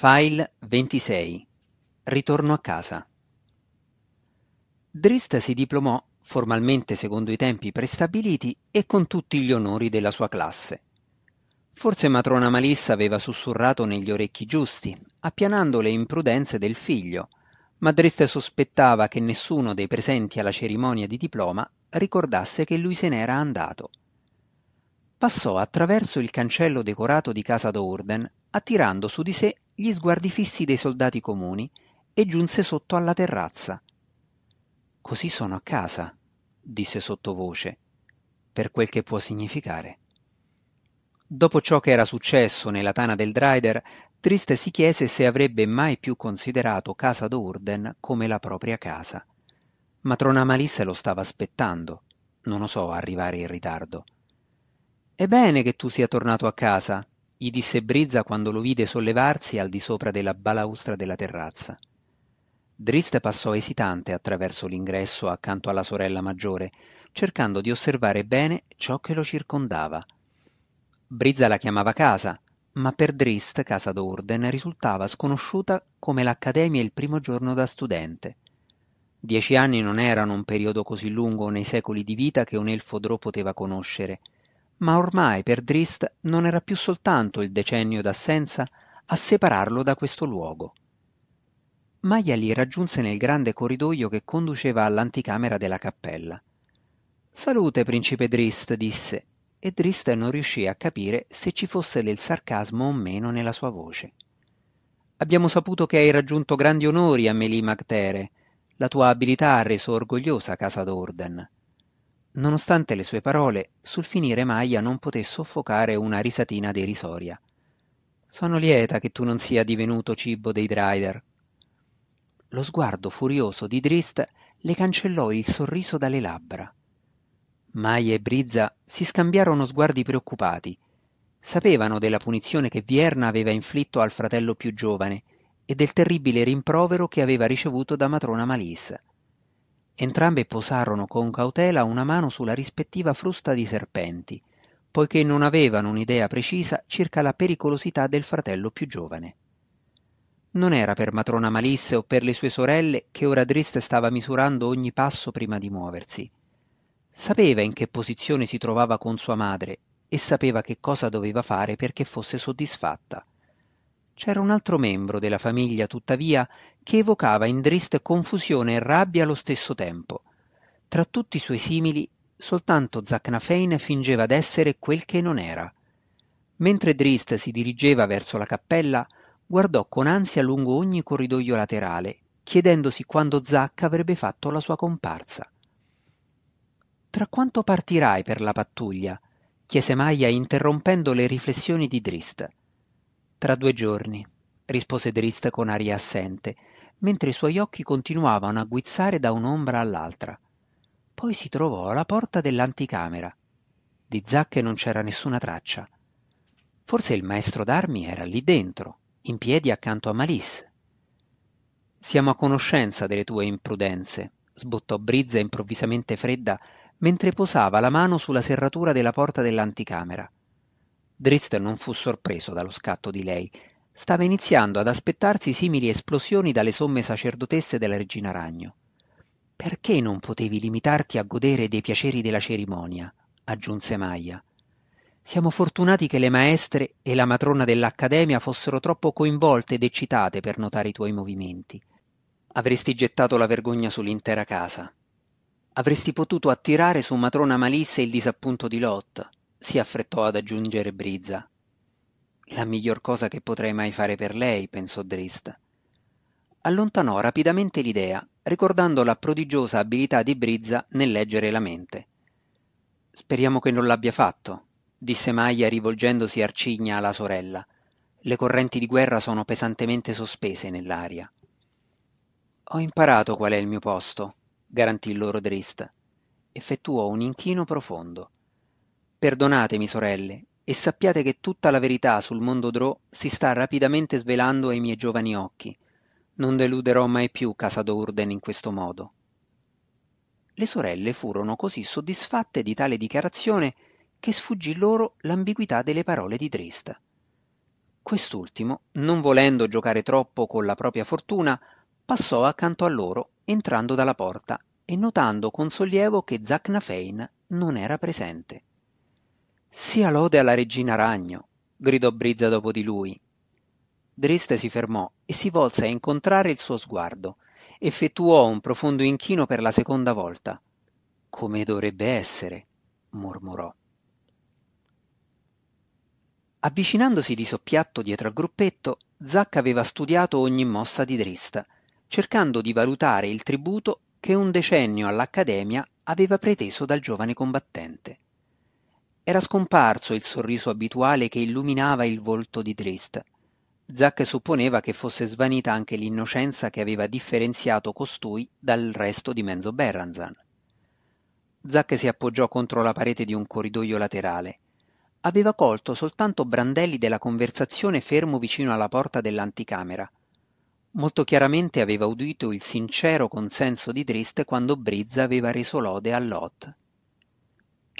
File 26 Ritorno a casa Drist si diplomò, formalmente secondo i tempi prestabiliti e con tutti gli onori della sua classe. Forse matrona Malissa aveva sussurrato negli orecchi giusti, appianando le imprudenze del figlio, ma Drist sospettava che nessuno dei presenti alla cerimonia di diploma ricordasse che lui se n'era andato. Passò attraverso il cancello decorato di casa d'Orden, attirando su di sé gli sguardi fissi dei soldati comuni e giunse sotto alla terrazza. Così sono a casa, disse sottovoce, per quel che può significare. Dopo ciò che era successo nella tana del Dryder, Triste si chiese se avrebbe mai più considerato casa d'Urden come la propria casa. Matrona Malisse lo stava aspettando, non osò arrivare in ritardo. È bene che tu sia tornato a casa, gli disse Brizza quando lo vide sollevarsi al di sopra della balaustra della terrazza. Drist passò esitante attraverso l'ingresso accanto alla sorella maggiore, cercando di osservare bene ciò che lo circondava. Brizza la chiamava casa, ma per Drist casa d'Orden risultava sconosciuta come l'accademia il primo giorno da studente. Dieci anni non erano un periodo così lungo nei secoli di vita che un elfo drò poteva conoscere, ma ormai per Drist non era più soltanto il decennio d'assenza a separarlo da questo luogo. Maya li raggiunse nel grande corridoio che conduceva all'anticamera della cappella. Salute, principe Drist, disse, e Drist non riuscì a capire se ci fosse del sarcasmo o meno nella sua voce. Abbiamo saputo che hai raggiunto grandi onori a Melie Magtere. La tua abilità ha reso orgogliosa casa d'Orden. Nonostante le sue parole, sul finire Maya non poté soffocare una risatina derisoria. Sono lieta che tu non sia divenuto cibo dei Dryder. Lo sguardo furioso di Drist le cancellò il sorriso dalle labbra. Maya e Brizza si scambiarono sguardi preoccupati. Sapevano della punizione che Vierna aveva inflitto al fratello più giovane e del terribile rimprovero che aveva ricevuto da matrona Malissa. Entrambe posarono con cautela una mano sulla rispettiva frusta di serpenti, poiché non avevano un'idea precisa circa la pericolosità del fratello più giovane. Non era per matrona Malisse o per le sue sorelle che ora Drist stava misurando ogni passo prima di muoversi. Sapeva in che posizione si trovava con sua madre e sapeva che cosa doveva fare perché fosse soddisfatta. C'era un altro membro della famiglia, tuttavia, che evocava in Drist confusione e rabbia allo stesso tempo. Tra tutti i suoi simili, soltanto Zacnafein fingeva d'essere quel che non era. Mentre Drist si dirigeva verso la cappella, guardò con ansia lungo ogni corridoio laterale, chiedendosi quando Zac avrebbe fatto la sua comparsa. Tra quanto partirai per la pattuglia? chiese Maya interrompendo le riflessioni di Drist. Tra due giorni, rispose Drist con aria assente, mentre i suoi occhi continuavano a guizzare da un'ombra all'altra. Poi si trovò alla porta dell'anticamera. Di Zacche non c'era nessuna traccia. Forse il maestro d'armi era lì dentro, in piedi accanto a Malisse. Siamo a conoscenza delle tue imprudenze, sbottò Brizza improvvisamente fredda mentre posava la mano sulla serratura della porta dell'anticamera. Drist non fu sorpreso dallo scatto di lei. Stava iniziando ad aspettarsi simili esplosioni dalle somme sacerdotesse della regina Ragno. Perché non potevi limitarti a godere dei piaceri della cerimonia? aggiunse Maya. Siamo fortunati che le maestre e la matrona dell'Accademia fossero troppo coinvolte ed eccitate per notare i tuoi movimenti. Avresti gettato la vergogna sull'intera casa. Avresti potuto attirare su matrona Malisse il disappunto di Lot, si affrettò ad aggiungere Brizza. La miglior cosa che potrei mai fare per lei, pensò Drist. Allontanò rapidamente l'idea, ricordando la prodigiosa abilità di Brizza nel leggere la mente. Speriamo che non l'abbia fatto, disse Maya rivolgendosi arcigna alla sorella. Le correnti di guerra sono pesantemente sospese nell'aria. Ho imparato qual è il mio posto, garantì loro Drist. Effettuò un inchino profondo. Perdonatemi, sorelle, e sappiate che tutta la verità sul mondo Drò si sta rapidamente svelando ai miei giovani occhi. Non deluderò mai più casa d'Urden in questo modo. Le sorelle furono così soddisfatte di tale dichiarazione che sfuggì loro l'ambiguità delle parole di Drist. Quest'ultimo, non volendo giocare troppo con la propria fortuna, passò accanto a loro, entrando dalla porta e notando con sollievo che Zacnafein non era presente. Sia lode alla regina ragno, gridò Brizza dopo di lui. Drist si fermò e si volse a incontrare il suo sguardo. Effettuò un profondo inchino per la seconda volta. Come dovrebbe essere, mormorò. Avvicinandosi di soppiatto dietro al gruppetto, Zack aveva studiato ogni mossa di Drist, cercando di valutare il tributo che un decennio all'Accademia aveva preteso dal giovane combattente. Era scomparso il sorriso abituale che illuminava il volto di Drist. Zack supponeva che fosse svanita anche l'innocenza che aveva differenziato costui dal resto di Menzo Berranzan. Zack si appoggiò contro la parete di un corridoio laterale aveva colto soltanto brandelli della conversazione fermo vicino alla porta dell'anticamera. Molto chiaramente aveva udito il sincero consenso di Drist quando Brizza aveva reso lode a Lot.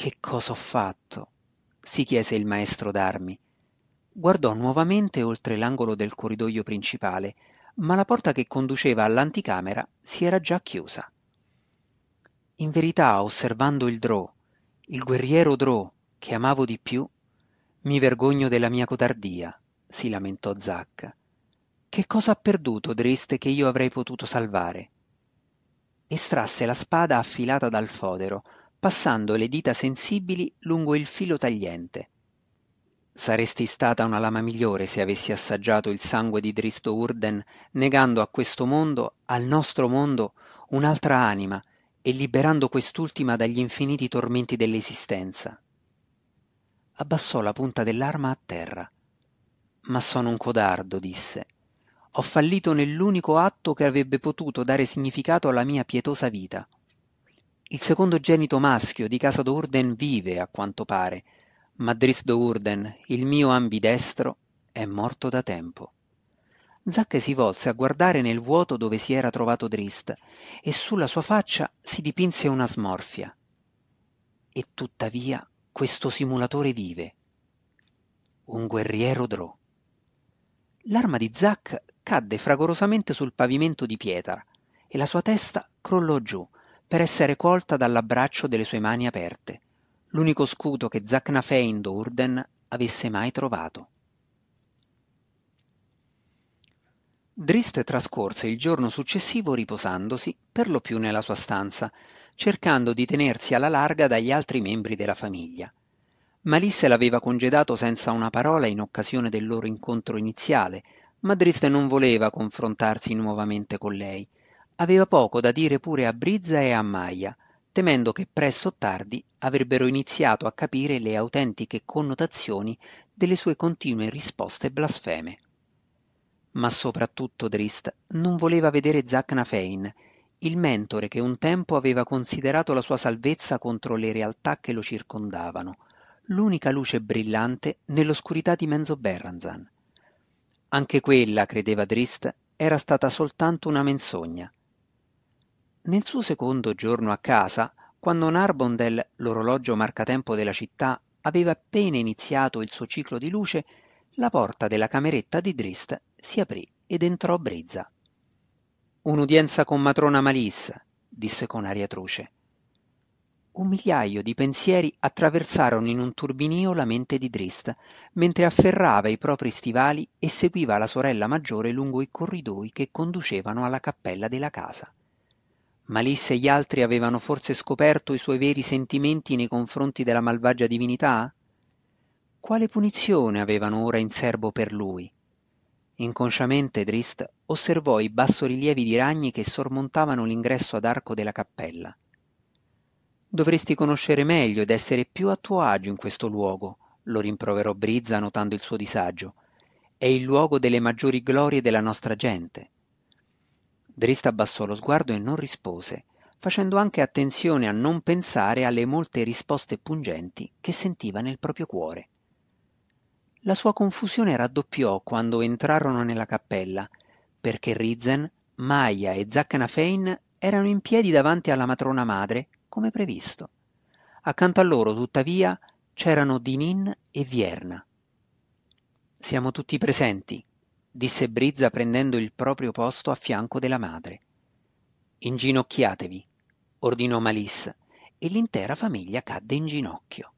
Che cosa ho fatto? si chiese il maestro d'armi. Guardò nuovamente oltre l'angolo del corridoio principale, ma la porta che conduceva all'anticamera si era già chiusa. In verità, osservando il Drò, il guerriero Drò, che amavo di più, mi vergogno della mia codardia, si lamentò Zacca. Che cosa ha perduto Driste che io avrei potuto salvare? Estrasse la spada affilata dal fodero, passando le dita sensibili lungo il filo tagliente. Saresti stata una lama migliore se avessi assaggiato il sangue di Dristo Urden, negando a questo mondo, al nostro mondo, un'altra anima e liberando quest'ultima dagli infiniti tormenti dell'esistenza abbassò la punta dell'arma a terra. Ma sono un codardo, disse. Ho fallito nell'unico atto che avrebbe potuto dare significato alla mia pietosa vita. Il secondogenito maschio di casa d'Urden vive, a quanto pare, ma Dris d'Urden, il mio ambidestro, è morto da tempo. Zac si volse a guardare nel vuoto dove si era trovato Drist e sulla sua faccia si dipinse una smorfia. E tuttavia questo simulatore vive. Un guerriero Drò. L'arma di Zack cadde fragorosamente sul pavimento di pietra e la sua testa crollò giù per essere colta dall'abbraccio delle sue mani aperte, l'unico scudo che Zacnafein d'Urden avesse mai trovato. Drist trascorse il giorno successivo riposandosi, per lo più nella sua stanza, cercando di tenersi alla larga dagli altri membri della famiglia. Malisse l'aveva congedato senza una parola in occasione del loro incontro iniziale, ma Drist non voleva confrontarsi nuovamente con lei. Aveva poco da dire pure a Brizza e a Maia, temendo che presto o tardi avrebbero iniziato a capire le autentiche connotazioni delle sue continue risposte blasfeme. Ma soprattutto Drist non voleva vedere Zacnafein il mentore che un tempo aveva considerato la sua salvezza contro le realtà che lo circondavano, l'unica luce brillante nell'oscurità di Menzoberranzan. Anche quella, credeva Drist, era stata soltanto una menzogna. Nel suo secondo giorno a casa, quando Narbondel, l'orologio marcatempo della città, aveva appena iniziato il suo ciclo di luce, la porta della cameretta di Drist si aprì ed entrò Brizza. Un'udienza con matrona Malissa, disse con aria truce. Un migliaio di pensieri attraversarono in un turbinio la mente di Drist, mentre afferrava i propri stivali e seguiva la sorella maggiore lungo i corridoi che conducevano alla cappella della casa. Malissa e gli altri avevano forse scoperto i suoi veri sentimenti nei confronti della malvagia divinità? Quale punizione avevano ora in serbo per lui? Inconsciamente Drist osservò i bassorilievi di ragni che sormontavano l'ingresso ad arco della cappella. Dovresti conoscere meglio ed essere più a tuo agio in questo luogo, lo rimproverò Brizza notando il suo disagio. È il luogo delle maggiori glorie della nostra gente. Drist abbassò lo sguardo e non rispose, facendo anche attenzione a non pensare alle molte risposte pungenti che sentiva nel proprio cuore. La sua confusione raddoppiò quando entrarono nella cappella, perché Rizen, Maya e Zaccanafein erano in piedi davanti alla matrona madre, come previsto. Accanto a loro, tuttavia, c'erano Dinin e Vierna. Siamo tutti presenti, disse Brizza prendendo il proprio posto a fianco della madre. Inginocchiatevi, ordinò Malissa, e l'intera famiglia cadde in ginocchio.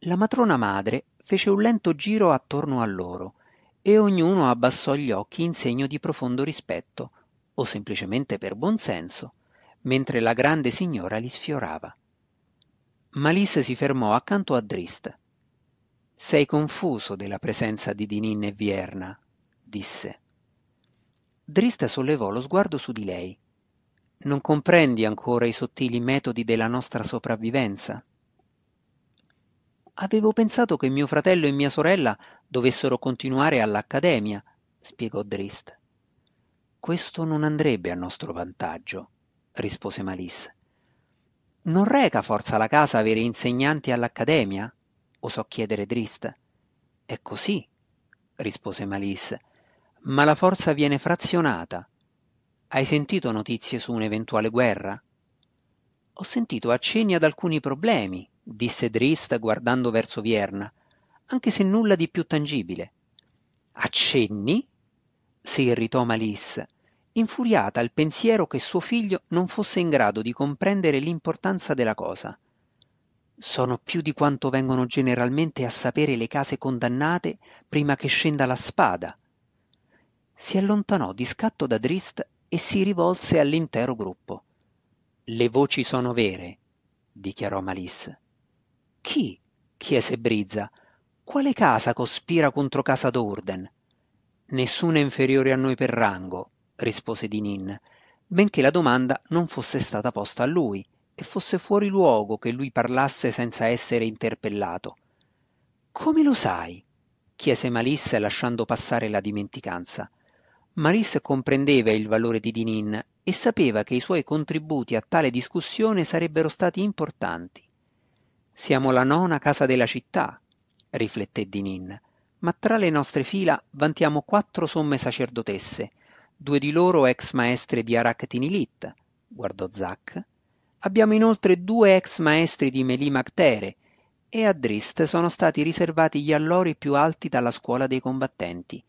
La matrona madre fece un lento giro attorno a loro e ognuno abbassò gli occhi in segno di profondo rispetto, o semplicemente per buon senso, mentre la grande signora li sfiorava. Malisse si fermò accanto a Drist. Sei confuso della presenza di Dinin e Vierna, disse. Drist sollevò lo sguardo su di lei. Non comprendi ancora i sottili metodi della nostra sopravvivenza? Avevo pensato che mio fratello e mia sorella dovessero continuare all'accademia, spiegò Drist. Questo non andrebbe a nostro vantaggio, rispose Malisse. Non reca forza la casa avere insegnanti all'accademia? osò chiedere Drist. È così, rispose Malisse, ma la forza viene frazionata. Hai sentito notizie su un'eventuale guerra? Ho sentito accenni ad alcuni problemi, disse Drist guardando verso Vierna, anche se nulla di più tangibile. Accenni? si irritò Malisse, infuriata al pensiero che suo figlio non fosse in grado di comprendere l'importanza della cosa. Sono più di quanto vengono generalmente a sapere le case condannate prima che scenda la spada. Si allontanò di scatto da Drist e si rivolse all'intero gruppo. Le voci sono vere, dichiarò Malisse. Chi? chiese Brizza. Quale casa cospira contro casa d'Urden? Nessuna inferiore a noi per rango, rispose Dinin, benché la domanda non fosse stata posta a lui e fosse fuori luogo che lui parlasse senza essere interpellato. Come lo sai? chiese Malisse lasciando passare la dimenticanza. Maris comprendeva il valore di Dinin e sapeva che i suoi contributi a tale discussione sarebbero stati importanti. Siamo la nona casa della città, rifletté Dinin, ma tra le nostre fila vantiamo quattro somme sacerdotesse, due di loro ex maestre di Araktinilit, guardò Zac. Abbiamo inoltre due ex maestri di Melimactere e a Drist sono stati riservati gli allori più alti dalla scuola dei combattenti.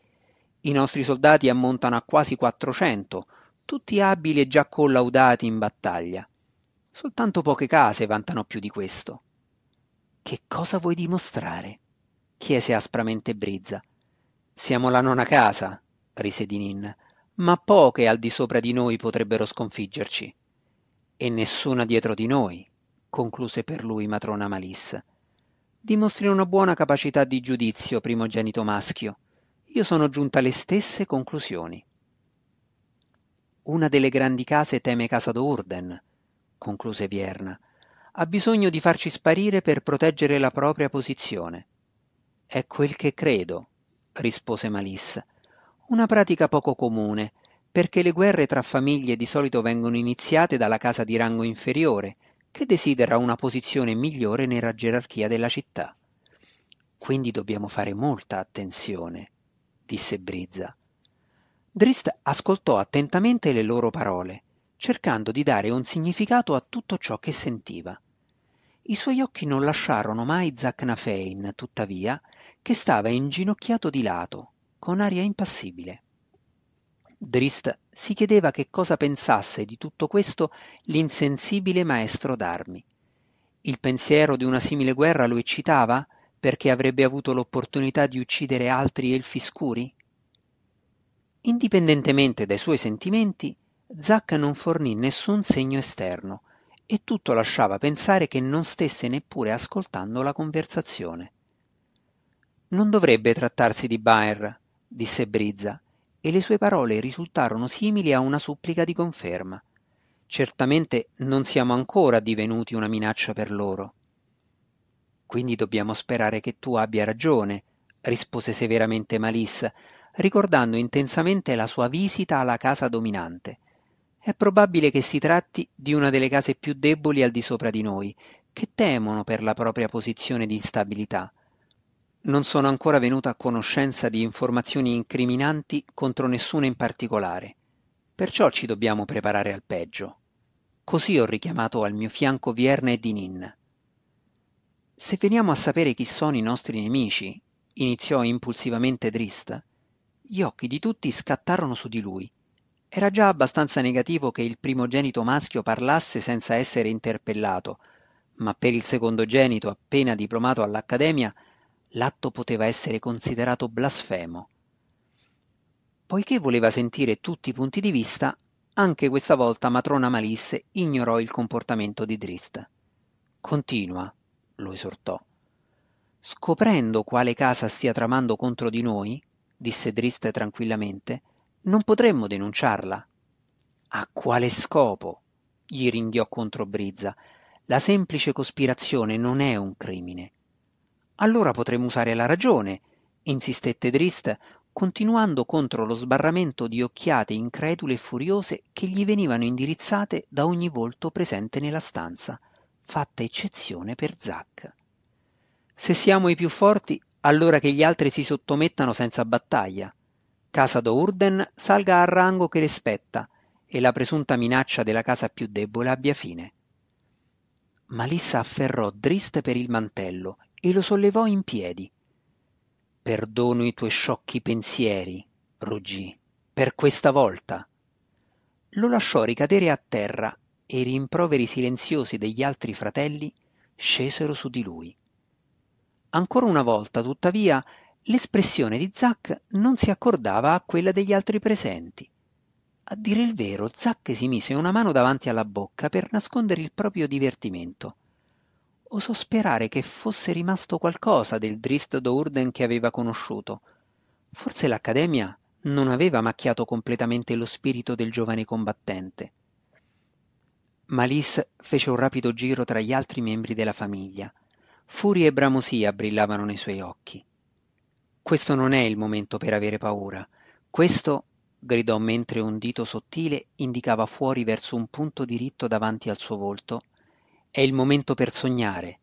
I nostri soldati ammontano a quasi 400, tutti abili e già collaudati in battaglia. Soltanto poche case vantano più di questo. Che cosa vuoi dimostrare? chiese aspramente Brizza. Siamo la nona casa, rise Dinin, ma poche al di sopra di noi potrebbero sconfiggerci. E nessuna dietro di noi, concluse per lui matrona Malissa. Dimostri una buona capacità di giudizio, primogenito maschio. Io sono giunta alle stesse conclusioni. Una delle grandi case teme casa d'Urden, concluse Vierna. Ha bisogno di farci sparire per proteggere la propria posizione. È quel che credo, rispose Malissa. Una pratica poco comune, perché le guerre tra famiglie di solito vengono iniziate dalla casa di rango inferiore, che desidera una posizione migliore nella gerarchia della città. Quindi dobbiamo fare molta attenzione disse Brizza. Drist ascoltò attentamente le loro parole, cercando di dare un significato a tutto ciò che sentiva. I suoi occhi non lasciarono mai Zacnafein, tuttavia, che stava inginocchiato di lato, con aria impassibile. Drist si chiedeva che cosa pensasse di tutto questo l'insensibile maestro d'armi. Il pensiero di una simile guerra lo eccitava? Perché avrebbe avuto l'opportunità di uccidere altri elfi scuri? Indipendentemente dai suoi sentimenti, Zack non fornì nessun segno esterno e tutto lasciava pensare che non stesse neppure ascoltando la conversazione. Non dovrebbe trattarsi di Baer, disse Brizza, e le sue parole risultarono simili a una supplica di conferma. Certamente non siamo ancora divenuti una minaccia per loro. Quindi dobbiamo sperare che tu abbia ragione, rispose severamente Malissa, ricordando intensamente la sua visita alla casa dominante. È probabile che si tratti di una delle case più deboli al di sopra di noi, che temono per la propria posizione di instabilità. Non sono ancora venuta a conoscenza di informazioni incriminanti contro nessuno in particolare. Perciò ci dobbiamo preparare al peggio. Così ho richiamato al mio fianco Vierna e Dinin. Se veniamo a sapere chi sono i nostri nemici, iniziò impulsivamente Drist. Gli occhi di tutti scattarono su di lui. Era già abbastanza negativo che il primogenito maschio parlasse senza essere interpellato, ma per il secondogenito appena diplomato all'Accademia l'atto poteva essere considerato blasfemo. Poiché voleva sentire tutti i punti di vista, anche questa volta matrona Malisse ignorò il comportamento di Drist. Continua, lo esortò. Scoprendo quale casa stia tramando contro di noi, disse Drist tranquillamente, non potremmo denunciarla. A quale scopo? gli ringhiò contro Brizza. La semplice cospirazione non è un crimine. Allora potremmo usare la ragione, insistette Drist, continuando contro lo sbarramento di occhiate incredule e furiose che gli venivano indirizzate da ogni volto presente nella stanza, fatta eccezione per Zack. Se siamo i più forti, allora che gli altri si sottomettano senza battaglia. Casa d'Urden salga al rango che le spetta e la presunta minaccia della casa più debole abbia fine. Malissa afferrò Drist per il mantello e lo sollevò in piedi. Perdono i tuoi sciocchi pensieri, ruggì, per questa volta. Lo lasciò ricadere a terra e i rimproveri silenziosi degli altri fratelli scesero su di lui. Ancora una volta, tuttavia, l'espressione di Zack non si accordava a quella degli altri presenti. A dire il vero, Zack si mise una mano davanti alla bocca per nascondere il proprio divertimento osò sperare che fosse rimasto qualcosa del Drist d'Urden che aveva conosciuto. Forse l'Accademia non aveva macchiato completamente lo spirito del giovane combattente. Malisse fece un rapido giro tra gli altri membri della famiglia. Furia e bramosia brillavano nei suoi occhi. Questo non è il momento per avere paura. Questo, gridò mentre un dito sottile indicava fuori verso un punto diritto davanti al suo volto, è il momento per sognare.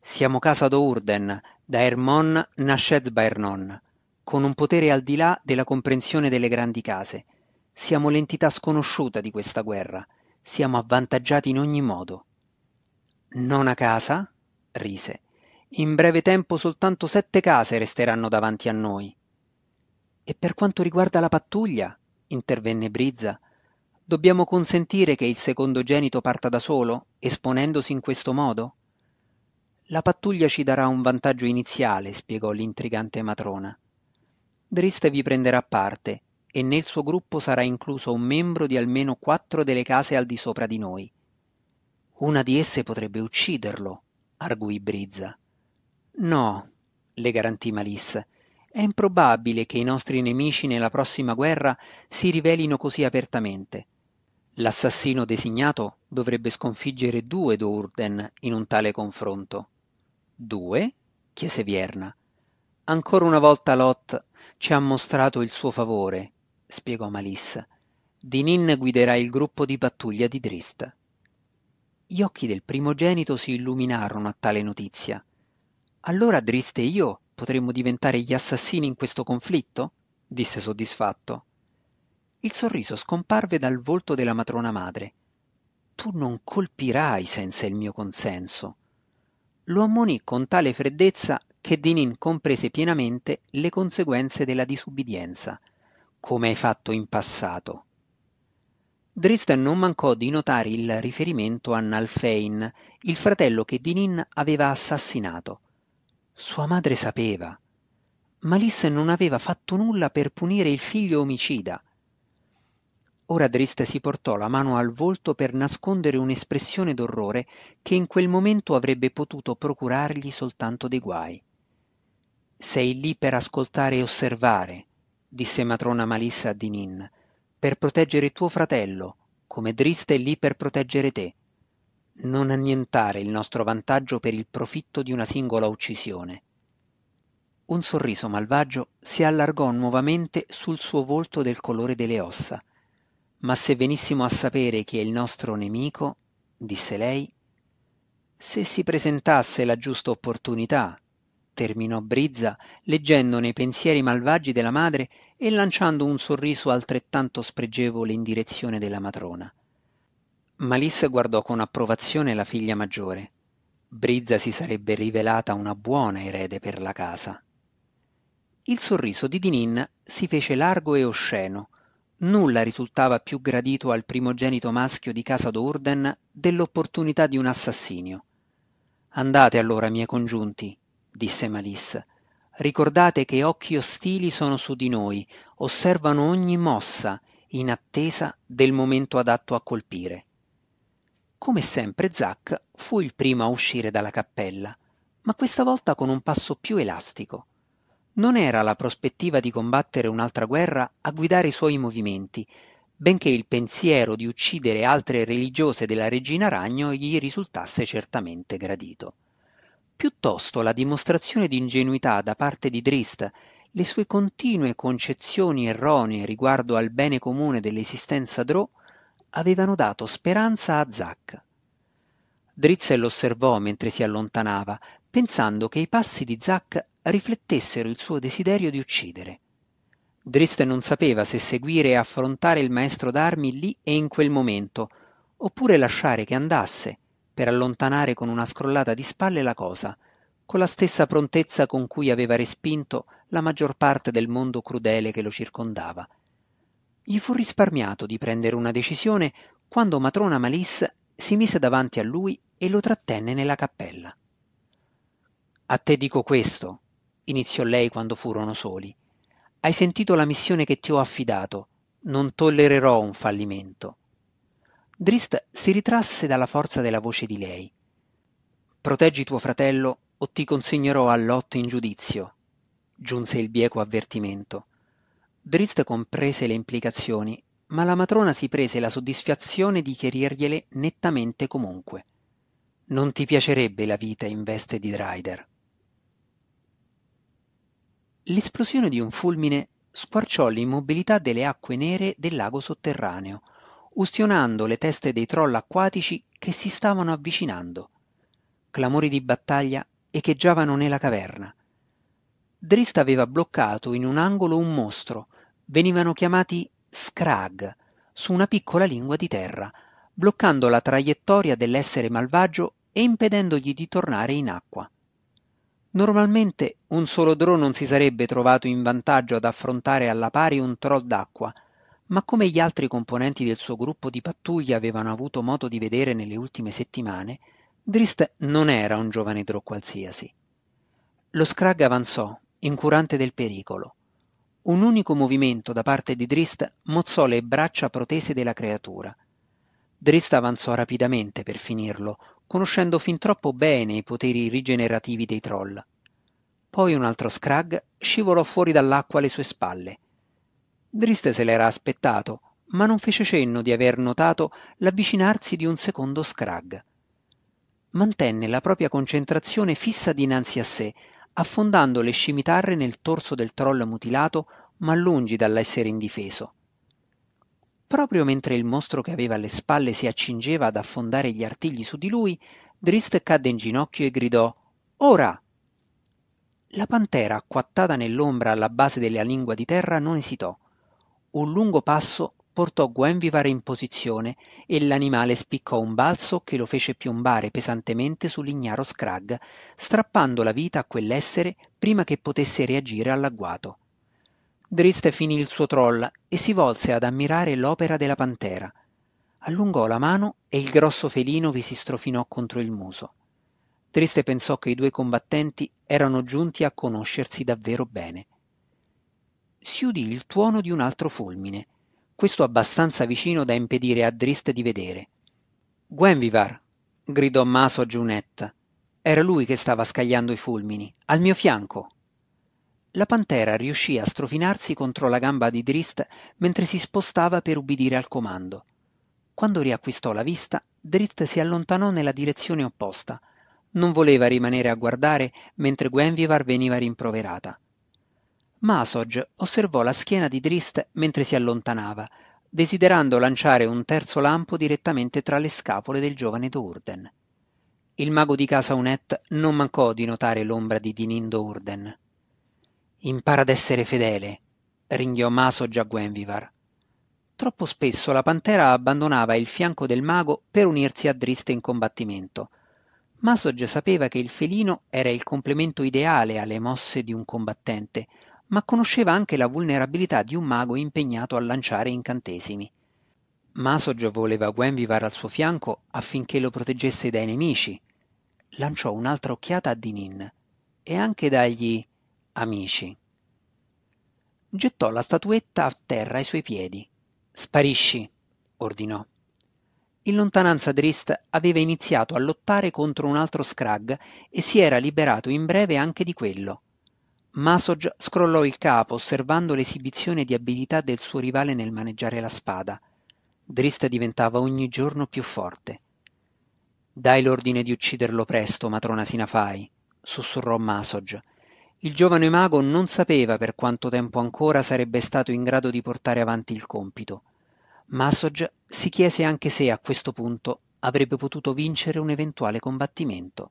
Siamo casa d'Urden, da Hermon nasced Baernon, con un potere al di là della comprensione delle grandi case. Siamo l'entità sconosciuta di questa guerra. Siamo avvantaggiati in ogni modo. Non a casa? rise. In breve tempo soltanto sette case resteranno davanti a noi. E per quanto riguarda la pattuglia? intervenne Brizza, Dobbiamo consentire che il secondogenito parta da solo, esponendosi in questo modo? La pattuglia ci darà un vantaggio iniziale, spiegò l'intrigante matrona. Drist vi prenderà parte e nel suo gruppo sarà incluso un membro di almeno quattro delle case al di sopra di noi. Una di esse potrebbe ucciderlo, arguì Brizza. No, le garantì Malisse. È improbabile che i nostri nemici nella prossima guerra si rivelino così apertamente. L'assassino designato dovrebbe sconfiggere due Dourden in un tale confronto. Due? chiese Vierna. Ancora una volta Lot ci ha mostrato il suo favore, spiegò Malissa. Dinin guiderà il gruppo di pattuglia di Drist. Gli occhi del primogenito si illuminarono a tale notizia. Allora Drist e io potremmo diventare gli assassini in questo conflitto? disse soddisfatto. Il sorriso scomparve dal volto della matrona madre. Tu non colpirai senza il mio consenso. Lo ammonì con tale freddezza che Dinin comprese pienamente le conseguenze della disubbidienza, come hai fatto in passato. Dresden non mancò di notare il riferimento a Nalfein, il fratello che Dinin aveva assassinato. Sua madre sapeva. Malisse non aveva fatto nulla per punire il figlio omicida. Ora Drist si portò la mano al volto per nascondere un'espressione d'orrore che in quel momento avrebbe potuto procurargli soltanto dei guai. Sei lì per ascoltare e osservare, disse matrona Malissa a Dinin, per proteggere tuo fratello, come Drist è lì per proteggere te. Non annientare il nostro vantaggio per il profitto di una singola uccisione. Un sorriso malvagio si allargò nuovamente sul suo volto del colore delle ossa ma se venissimo a sapere chi è il nostro nemico, disse lei, se si presentasse la giusta opportunità, terminò Brizza, leggendo nei pensieri malvagi della madre e lanciando un sorriso altrettanto spregevole in direzione della matrona. Malissa guardò con approvazione la figlia maggiore. Brizza si sarebbe rivelata una buona erede per la casa. Il sorriso di Dinin si fece largo e osceno. Nulla risultava più gradito al primogenito maschio di casa d'Urden dell'opportunità di un assassinio. Andate allora, miei congiunti, disse Malisse. Ricordate che occhi ostili sono su di noi, osservano ogni mossa, in attesa del momento adatto a colpire. Come sempre Zack fu il primo a uscire dalla cappella, ma questa volta con un passo più elastico. Non era la prospettiva di combattere un'altra guerra a guidare i suoi movimenti, benché il pensiero di uccidere altre religiose della regina ragno gli risultasse certamente gradito. Piuttosto la dimostrazione di ingenuità da parte di Drist, le sue continue concezioni erronee riguardo al bene comune dell'esistenza Drò, avevano dato speranza a Zack. Drizzt l'osservò mentre si allontanava, pensando che i passi di Zack riflettessero il suo desiderio di uccidere. Drist non sapeva se seguire e affrontare il maestro d'armi lì e in quel momento, oppure lasciare che andasse, per allontanare con una scrollata di spalle la cosa, con la stessa prontezza con cui aveva respinto la maggior parte del mondo crudele che lo circondava. Gli fu risparmiato di prendere una decisione quando matrona Malisse si mise davanti a lui e lo trattenne nella cappella. A te dico questo, iniziò lei quando furono soli. Hai sentito la missione che ti ho affidato. Non tollererò un fallimento. Drist si ritrasse dalla forza della voce di lei. Proteggi tuo fratello o ti consegnerò a Lot in giudizio, giunse il bieco avvertimento. Drist comprese le implicazioni, ma la matrona si prese la soddisfazione di chiarirgliele nettamente comunque. Non ti piacerebbe la vita in veste di Dryder. L'esplosione di un fulmine squarciò l'immobilità delle acque nere del lago sotterraneo, ustionando le teste dei troll acquatici che si stavano avvicinando. Clamori di battaglia echeggiavano nella caverna. Drist aveva bloccato in un angolo un mostro, venivano chiamati Scrag, su una piccola lingua di terra, bloccando la traiettoria dell'essere malvagio e impedendogli di tornare in acqua. Normalmente un solo drò non si sarebbe trovato in vantaggio ad affrontare alla pari un troll d'acqua, ma come gli altri componenti del suo gruppo di pattuglia avevano avuto modo di vedere nelle ultime settimane, Drist non era un giovane drò qualsiasi. Lo Scrag avanzò, incurante del pericolo. Un unico movimento da parte di Drist mozzò le braccia protese della creatura. Drist avanzò rapidamente per finirlo, conoscendo fin troppo bene i poteri rigenerativi dei troll. Poi un altro Scrag scivolò fuori dall'acqua alle sue spalle Drist se l'era aspettato, ma non fece cenno di aver notato l'avvicinarsi di un secondo Scrag. Mantenne la propria concentrazione fissa dinanzi a sé, affondando le scimitarre nel torso del troll mutilato, ma lungi dall'essere indifeso. Proprio mentre il mostro che aveva alle spalle si accingeva ad affondare gli artigli su di lui, Drist cadde in ginocchio e gridò Ora! La pantera, acquattata nell'ombra alla base della lingua di terra, non esitò un lungo passo portò Guenvivare in posizione e l'animale spiccò un balzo che lo fece piombare pesantemente sull'ignaro Scrag, strappando la vita a quell'essere prima che potesse reagire all'agguato. Drist finì il suo troll e si volse ad ammirare l'opera della pantera. Allungò la mano e il grosso felino vi si strofinò contro il muso. Drist pensò che i due combattenti erano giunti a conoscersi davvero bene si udì il tuono di un altro fulmine, questo abbastanza vicino da impedire a Drist di vedere. Guenvivar! gridò Maso a Giunetta. Era lui che stava scagliando i fulmini, al mio fianco. La pantera riuscì a strofinarsi contro la gamba di Drist mentre si spostava per ubbidire al comando. Quando riacquistò la vista, Drist si allontanò nella direzione opposta. Non voleva rimanere a guardare mentre Guenvivar veniva rimproverata. Masog osservò la schiena di Drist mentre si allontanava, desiderando lanciare un terzo lampo direttamente tra le scapole del giovane Dourden. Il mago di casa Unet non mancò di notare l'ombra di Dinin Dourden. Impara ad essere fedele, ringhiò Masog a Gwenvivar. Troppo spesso la pantera abbandonava il fianco del mago per unirsi a Drist in combattimento. Masog sapeva che il felino era il complemento ideale alle mosse di un combattente, ma conosceva anche la vulnerabilità di un mago impegnato a lanciare incantesimi. Masog voleva Gwenvivar al suo fianco affinché lo proteggesse dai nemici. Lanciò un'altra occhiata a Dinin e anche dagli amici. Gettò la statuetta a terra ai suoi piedi. Sparisci, ordinò. In lontananza Drist aveva iniziato a lottare contro un altro Scrag e si era liberato in breve anche di quello. Masog scrollò il capo osservando l'esibizione di abilità del suo rivale nel maneggiare la spada. Drist diventava ogni giorno più forte. Dai l'ordine di ucciderlo presto, matrona Sinafai, sussurrò Masog. Il giovane mago non sapeva per quanto tempo ancora sarebbe stato in grado di portare avanti il compito. Masog si chiese anche se a questo punto avrebbe potuto vincere un eventuale combattimento.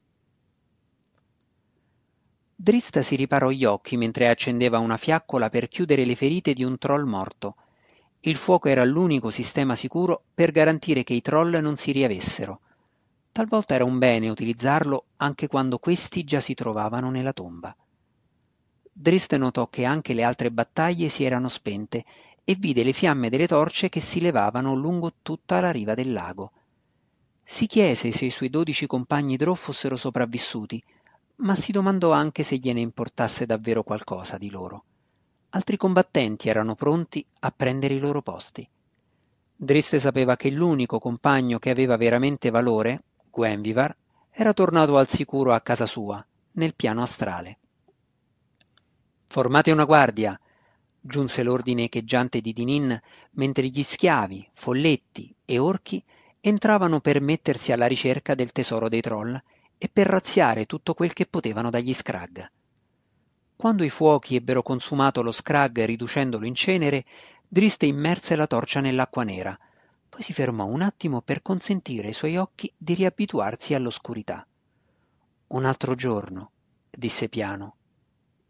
Drista si riparò gli occhi mentre accendeva una fiaccola per chiudere le ferite di un troll morto. Il fuoco era l'unico sistema sicuro per garantire che i troll non si riavessero. Talvolta era un bene utilizzarlo anche quando questi già si trovavano nella tomba. Drist notò che anche le altre battaglie si erano spente e vide le fiamme delle torce che si levavano lungo tutta la riva del lago. Si chiese se i suoi dodici compagni Drò fossero sopravvissuti, ma si domandò anche se gliene importasse davvero qualcosa di loro. Altri combattenti erano pronti a prendere i loro posti. Driste sapeva che l'unico compagno che aveva veramente valore, Gwenvivar, era tornato al sicuro a casa sua, nel piano astrale. Formate una guardia, giunse l'ordine echeggiante di Dinin mentre gli schiavi, folletti e orchi entravano per mettersi alla ricerca del tesoro dei troll e per razziare tutto quel che potevano dagli scrag. Quando i fuochi ebbero consumato lo scrag riducendolo in cenere, Driste immerse la torcia nell'acqua nera, poi si fermò un attimo per consentire ai suoi occhi di riabituarsi all'oscurità. Un altro giorno, disse piano,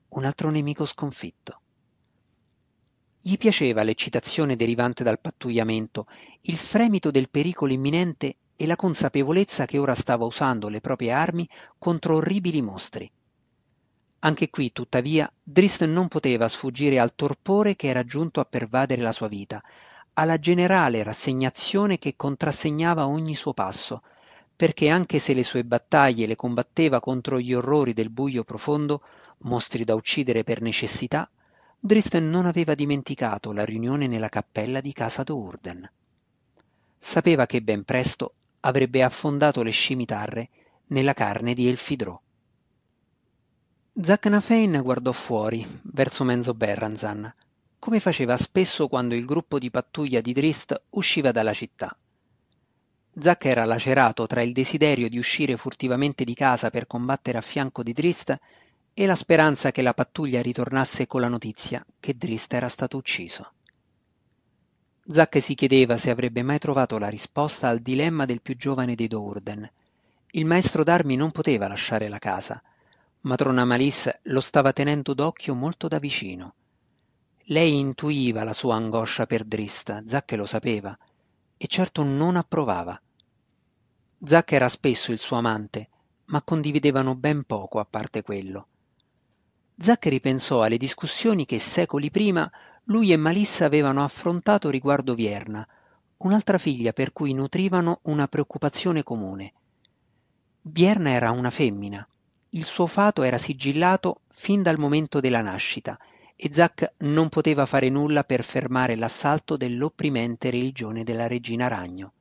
un altro nemico sconfitto. Gli piaceva l'eccitazione derivante dal pattugliamento, il fremito del pericolo imminente e la consapevolezza che ora stava usando le proprie armi contro orribili mostri. Anche qui, tuttavia, Drist non poteva sfuggire al torpore che era giunto a pervadere la sua vita, alla generale rassegnazione che contrassegnava ogni suo passo, perché anche se le sue battaglie le combatteva contro gli orrori del buio profondo, mostri da uccidere per necessità, Drist non aveva dimenticato la riunione nella cappella di casa Dourden. Sapeva che ben presto avrebbe affondato le scimitarre nella carne di Elfidrò. Zacnafein guardò fuori, verso Menzo Berranzan, come faceva spesso quando il gruppo di pattuglia di Drist usciva dalla città. Zac era lacerato tra il desiderio di uscire furtivamente di casa per combattere a fianco di Drist e la speranza che la pattuglia ritornasse con la notizia che Drist era stato ucciso. Zac si chiedeva se avrebbe mai trovato la risposta al dilemma del più giovane dei Dourden. Il maestro d'armi non poteva lasciare la casa – Matrona Malice lo stava tenendo d'occhio molto da vicino. Lei intuiva la sua angoscia per Drista, Zac lo sapeva, e certo non approvava. Zac era spesso il suo amante, ma condividevano ben poco a parte quello. Zac ripensò alle discussioni che secoli prima lui e Malissa avevano affrontato riguardo Vierna, un'altra figlia per cui nutrivano una preoccupazione comune. Vierna era una femmina, il suo fato era sigillato fin dal momento della nascita e Zac non poteva fare nulla per fermare l'assalto dell'opprimente religione della regina ragno.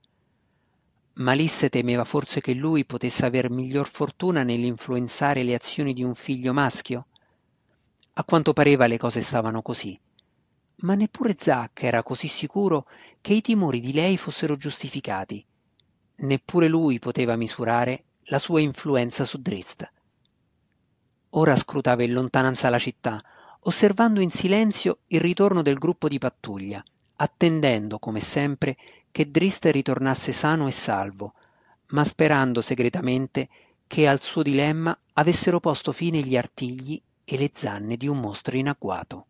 Malisse temeva forse che lui potesse aver miglior fortuna nell'influenzare le azioni di un figlio maschio? A quanto pareva le cose stavano così. Ma neppure Zac era così sicuro che i timori di lei fossero giustificati. Neppure lui poteva misurare la sua influenza su Drist. Ora scrutava in lontananza la città, osservando in silenzio il ritorno del gruppo di pattuglia, attendendo, come sempre, che Drist ritornasse sano e salvo, ma sperando segretamente che al suo dilemma avessero posto fine gli artigli e le zanne di un mostro in agguato.